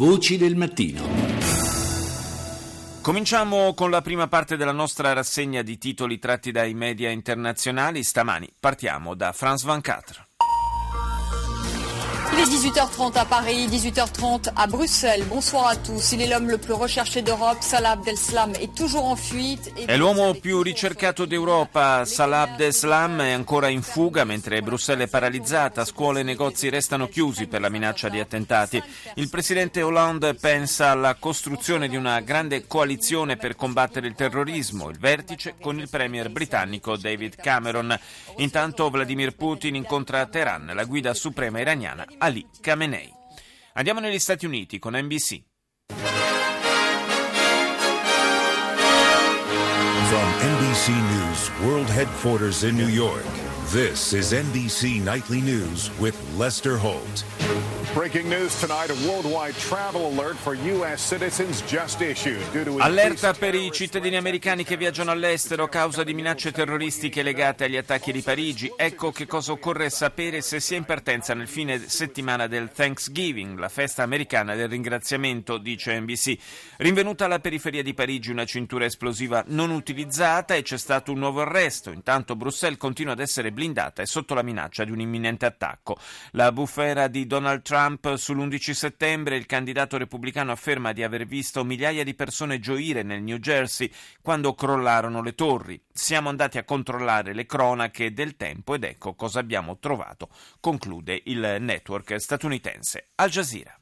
Voci del mattino. Cominciamo con la prima parte della nostra rassegna di titoli tratti dai media internazionali. Stamani partiamo da France 24. Il est 18h30 à Paris, 18h30 à Bruxelles. Bonsoir à tous. Il est l'homme le plus recherché d'Europe. Salah Abdeslam est toujours en fuite. È l'uomo più ricercato d'Europa. Salah Abdeslam è ancora in fuga mentre Bruxelles è paralizzata. Scuole e negozi restano chiusi per la minaccia di attentati. Il presidente Hollande pensa alla costruzione di una grande coalizione per combattere il terrorismo. Il vertice con il premier britannico David Cameron. Intanto Vladimir Putin incontra a Teheran la guida suprema iraniana Ali Khamenei. Andiamo negli Stati Uniti con NBC. From NBC News World Headquarters in New York, this is NBC Nightly News with Lester Holt. Breaking news tonight, a worldwide travel alert for U.S. citizens just issued due to Allerta per i cittadini americani che viaggiano all'estero a causa di minacce terroristiche legate agli attacchi di Parigi. Ecco che cosa occorre sapere se si è in partenza nel fine settimana del Thanksgiving, la festa americana del ringraziamento, dice NBC. Rinvenuta alla periferia di Parigi una cintura esplosiva non utilizzata e c'è stato un nuovo arresto. Intanto Bruxelles continua ad essere blindata e sotto la minaccia di un imminente attacco. La bufera di Donald Trump sull'11 settembre il candidato repubblicano afferma di aver visto migliaia di persone gioire nel New Jersey quando crollarono le torri. Siamo andati a controllare le cronache del tempo ed ecco cosa abbiamo trovato, conclude il network statunitense Al Jazeera.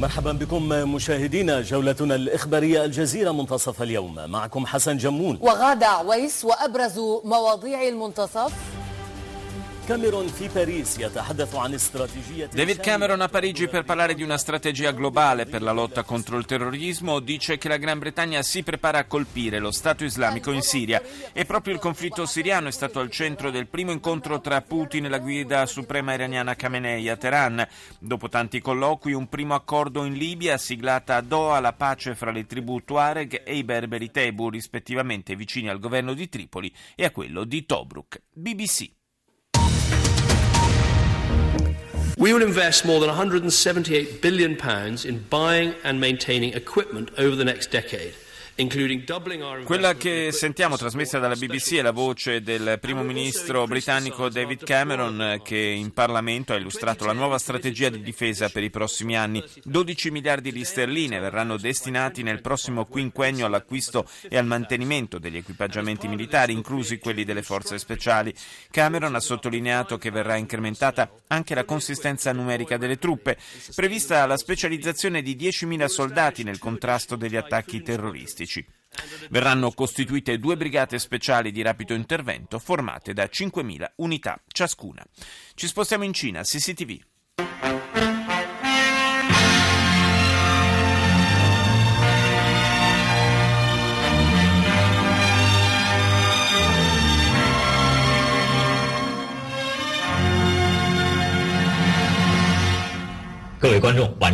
مرحبا بكم مشاهدينا جولتنا الإخبارية الجزيرة منتصف اليوم. معكم حسن جمون. وغادة عويس وأبرز مواضيع المنتصف. David Cameron a Parigi per parlare di una strategia globale per la lotta contro il terrorismo dice che la Gran Bretagna si prepara a colpire lo Stato islamico in Siria e proprio il conflitto siriano è stato al centro del primo incontro tra Putin e la guida suprema iraniana Khamenei a Teheran. Dopo tanti colloqui, un primo accordo in Libia siglata a Doha la pace fra le tribù Tuareg e i berberi Tebu, rispettivamente vicini al governo di Tripoli e a quello di Tobruk. BBC. We will invest more than £178 billion in buying and maintaining equipment over the next decade. Quella che sentiamo trasmessa dalla BBC è la voce del primo ministro britannico David Cameron che in Parlamento ha illustrato la nuova strategia di difesa per i prossimi anni. 12 miliardi di sterline verranno destinati nel prossimo quinquennio all'acquisto e al mantenimento degli equipaggiamenti militari, inclusi quelli delle forze speciali. Cameron ha sottolineato che verrà incrementata anche la consistenza numerica delle truppe, prevista la specializzazione di 10.000 soldati nel contrasto degli attacchi terroristici. Verranno costituite due brigate speciali di rapido intervento formate da 5.000 unità ciascuna. Ci spostiamo in Cina, CCTV.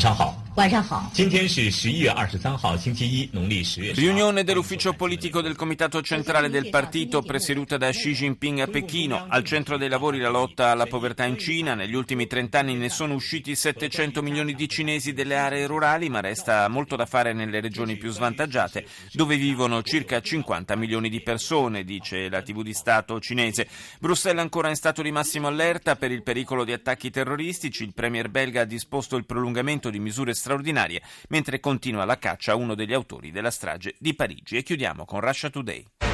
Ciao. 晚上好。今天是十一月二十三号，星期一，农历十月。Riunione dell'ufficio politico del Comitato Centrale del Partito presieduta da Xi Jinping a Pechino. Al centro dei lavori la lotta alla povertà in Cina. Negli ultimi trent'anni ne sono usciti 700 milioni di cinesi delle aree rurali, ma resta molto da fare nelle regioni più svantaggiate, dove vivono circa 50 milioni di persone, dice la TV di Stato cinese. Bruxelles ancora in stato di massimo allerta per il pericolo di attacchi terroristici. Il premier belga ha disposto il prolungamento di misure straordinarie, mentre continua la caccia a uno degli autori della strage di Parigi. E chiudiamo con Russia Today.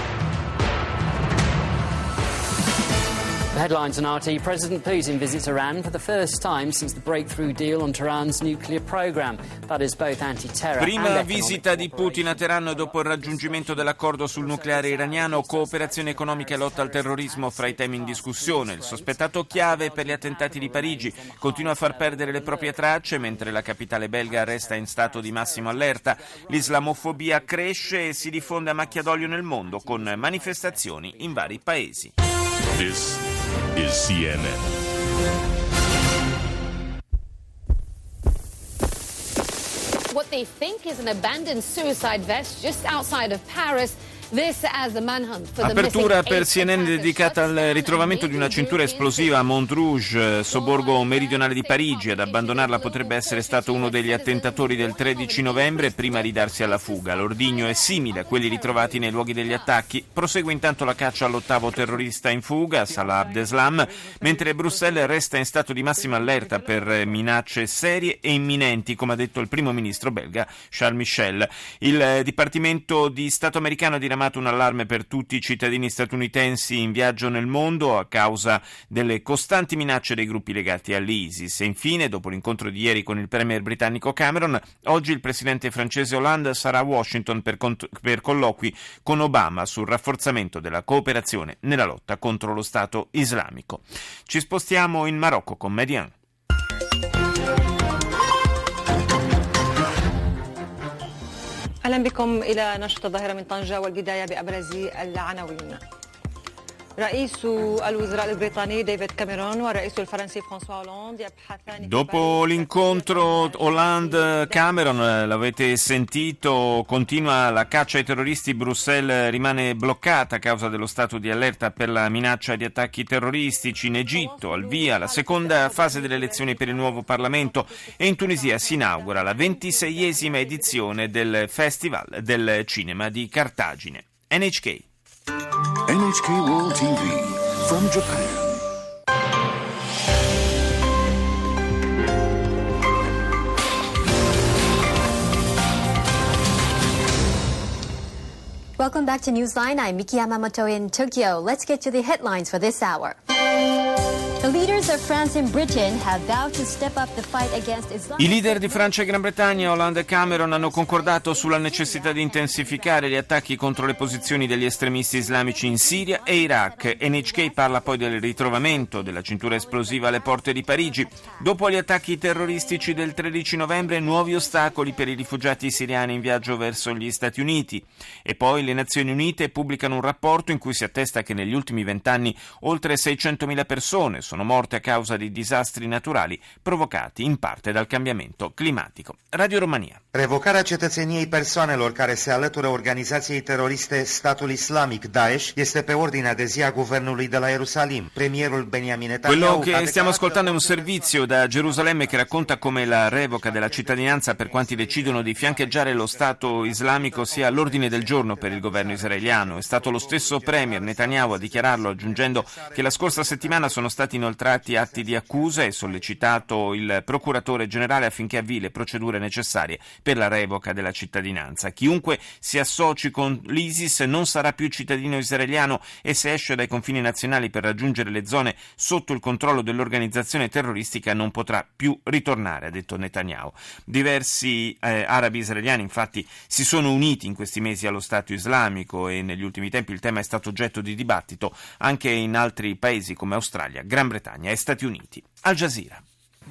Headlines on RT President Putin visits Iran for the first time since the breakthrough deal on Tehran's nuclear program. That is both anti-terror Prima and visita di Putin a Teheran dopo il raggiungimento dell'accordo sul nucleare iraniano, cooperazione economica e lotta al terrorismo fra i temi in discussione. Il sospettato chiave per gli attentati di Parigi continua a far perdere le proprie tracce mentre la capitale belga resta in stato di massima allerta. L'islamofobia cresce e si diffonde a macchia d'olio nel mondo con manifestazioni in vari paesi. This is CNN. What they think is an abandoned suicide vest just outside of Paris Apertura per CNN dedicata al ritrovamento di una cintura esplosiva a Montrouge, sobborgo meridionale di Parigi. Ad abbandonarla potrebbe essere stato uno degli attentatori del 13 novembre prima di darsi alla fuga. L'ordigno è simile a quelli ritrovati nei luoghi degli attacchi. Prosegue intanto la caccia all'ottavo terrorista in fuga, Salah Abdeslam, mentre Bruxelles resta in stato di massima allerta per minacce serie e imminenti, come ha detto il primo ministro belga Charles Michel. Il Dipartimento di Stato americano ha diramato diramato un allarme per tutti i cittadini statunitensi in viaggio nel mondo a causa delle costanti minacce dei gruppi legati all'ISIS. E infine, dopo l'incontro di ieri con il premier britannico Cameron, oggi il presidente francese Hollande sarà a Washington per, cont- per colloqui con Obama sul rafforzamento della cooperazione nella lotta contro lo Stato islamico. Ci spostiamo in Marocco con Median. أهلا بكم إلى نشرة الظاهرة من طنجة والبداية بأبرز العناوين. Dopo l'incontro Hollande-Cameron, l'avete sentito, continua la caccia ai terroristi, Bruxelles rimane bloccata a causa dello stato di allerta per la minaccia di attacchi terroristici in Egitto, al via la seconda fase delle elezioni per il nuovo Parlamento e in Tunisia si inaugura la ventiseiesima edizione del Festival del Cinema di Cartagine. NHK NHK World TV from Japan. Welcome back to Newsline. I'm Miki Yamamoto in Tokyo. Let's get to the headlines for this hour. I leader di Francia e Gran Bretagna, Hollande e Cameron, hanno concordato sulla necessità di intensificare gli attacchi contro le posizioni degli estremisti islamici in Siria e Iraq. NHK parla poi del ritrovamento della cintura esplosiva alle porte di Parigi. Dopo gli attacchi terroristici del 13 novembre, nuovi ostacoli per i rifugiati siriani in viaggio verso gli Stati Uniti. E poi le Nazioni Unite pubblicano un rapporto in cui si attesta che negli ultimi vent'anni oltre 600.000 persone sono sono morte a causa di disastri naturali provocati in parte dal cambiamento climatico. Radio Romania. Revocarea cetățeniei persoanelor care se alătură organizației teroriste Statul Islamic Daesh este pe ordinea de zi a guvernului de la Ierusalim. Premierul Benjamin Netanyahu Quello che stiamo ascoltando è un servizio da Gerusalemme che racconta come la revoca della cittadinanza per quanti decidono di fiancheggiare lo Stato islamico sia all'ordine del giorno per il governo israeliano. È stato lo stesso premier Netanyahu a dichiararlo aggiungendo che la scorsa settimana sono stati inoltrati atti di accusa e sollecitato il procuratore generale affinché avvii le procedure necessarie per la revoca della cittadinanza. Chiunque si associ con l'ISIS non sarà più cittadino israeliano e se esce dai confini nazionali per raggiungere le zone sotto il controllo dell'organizzazione terroristica non potrà più ritornare, ha detto Netanyahu. Diversi eh, arabi israeliani infatti si sono uniti in questi mesi allo Stato islamico e negli ultimi tempi il tema è stato oggetto di dibattito anche in altri paesi come Australia, Gran Bretagna e Stati.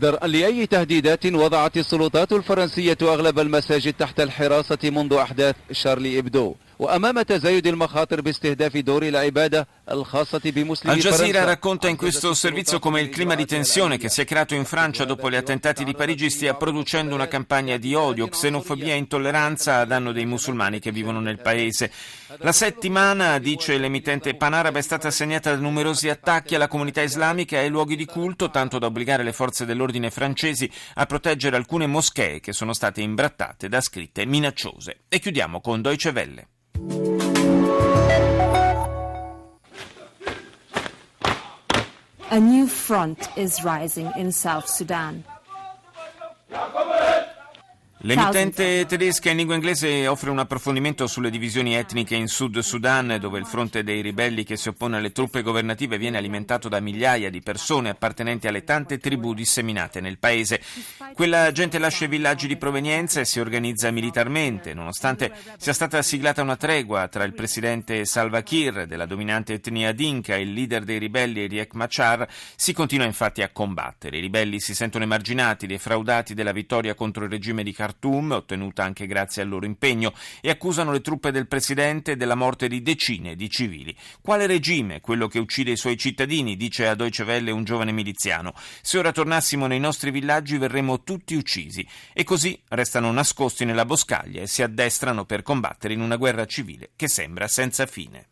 درءا لأي تهديدات وضعت السلطات الفرنسية أغلب المساجد تحت الحراسة منذ أحداث شارلي إبدو. وأمام تزايد المخاطر باستهداف دور العبادة Al Jazeera racconta in questo servizio come il clima di tensione che si è creato in Francia dopo gli attentati di Parigi stia producendo una campagna di odio, xenofobia e intolleranza a danno dei musulmani che vivono nel paese. La settimana, dice l'emittente panaraba, è stata segnata da numerosi attacchi alla comunità islamica e ai luoghi di culto, tanto da obbligare le forze dell'ordine francesi a proteggere alcune moschee che sono state imbrattate da scritte minacciose. E chiudiamo con Deutsche Welle. A new front is rising in South Sudan. L'emittente tedesca in lingua inglese offre un approfondimento sulle divisioni etniche in Sud Sudan, dove il fronte dei ribelli che si oppone alle truppe governative viene alimentato da migliaia di persone appartenenti alle tante tribù disseminate nel paese. Quella gente lascia i villaggi di provenienza e si organizza militarmente, nonostante sia stata siglata una tregua tra il presidente Salva Kiir della dominante etnia Dinka e il leader dei ribelli Riek Machar, si continua infatti a combattere. I ribelli si sentono emarginati, defraudati della vittoria contro il regime di Khartoum Khartoum, ottenuta anche grazie al loro impegno, e accusano le truppe del presidente della morte di decine di civili. Quale regime? Quello che uccide i suoi cittadini, dice a Deutsche Welle un giovane miliziano. Se ora tornassimo nei nostri villaggi verremmo tutti uccisi. E così restano nascosti nella boscaglia e si addestrano per combattere in una guerra civile che sembra senza fine.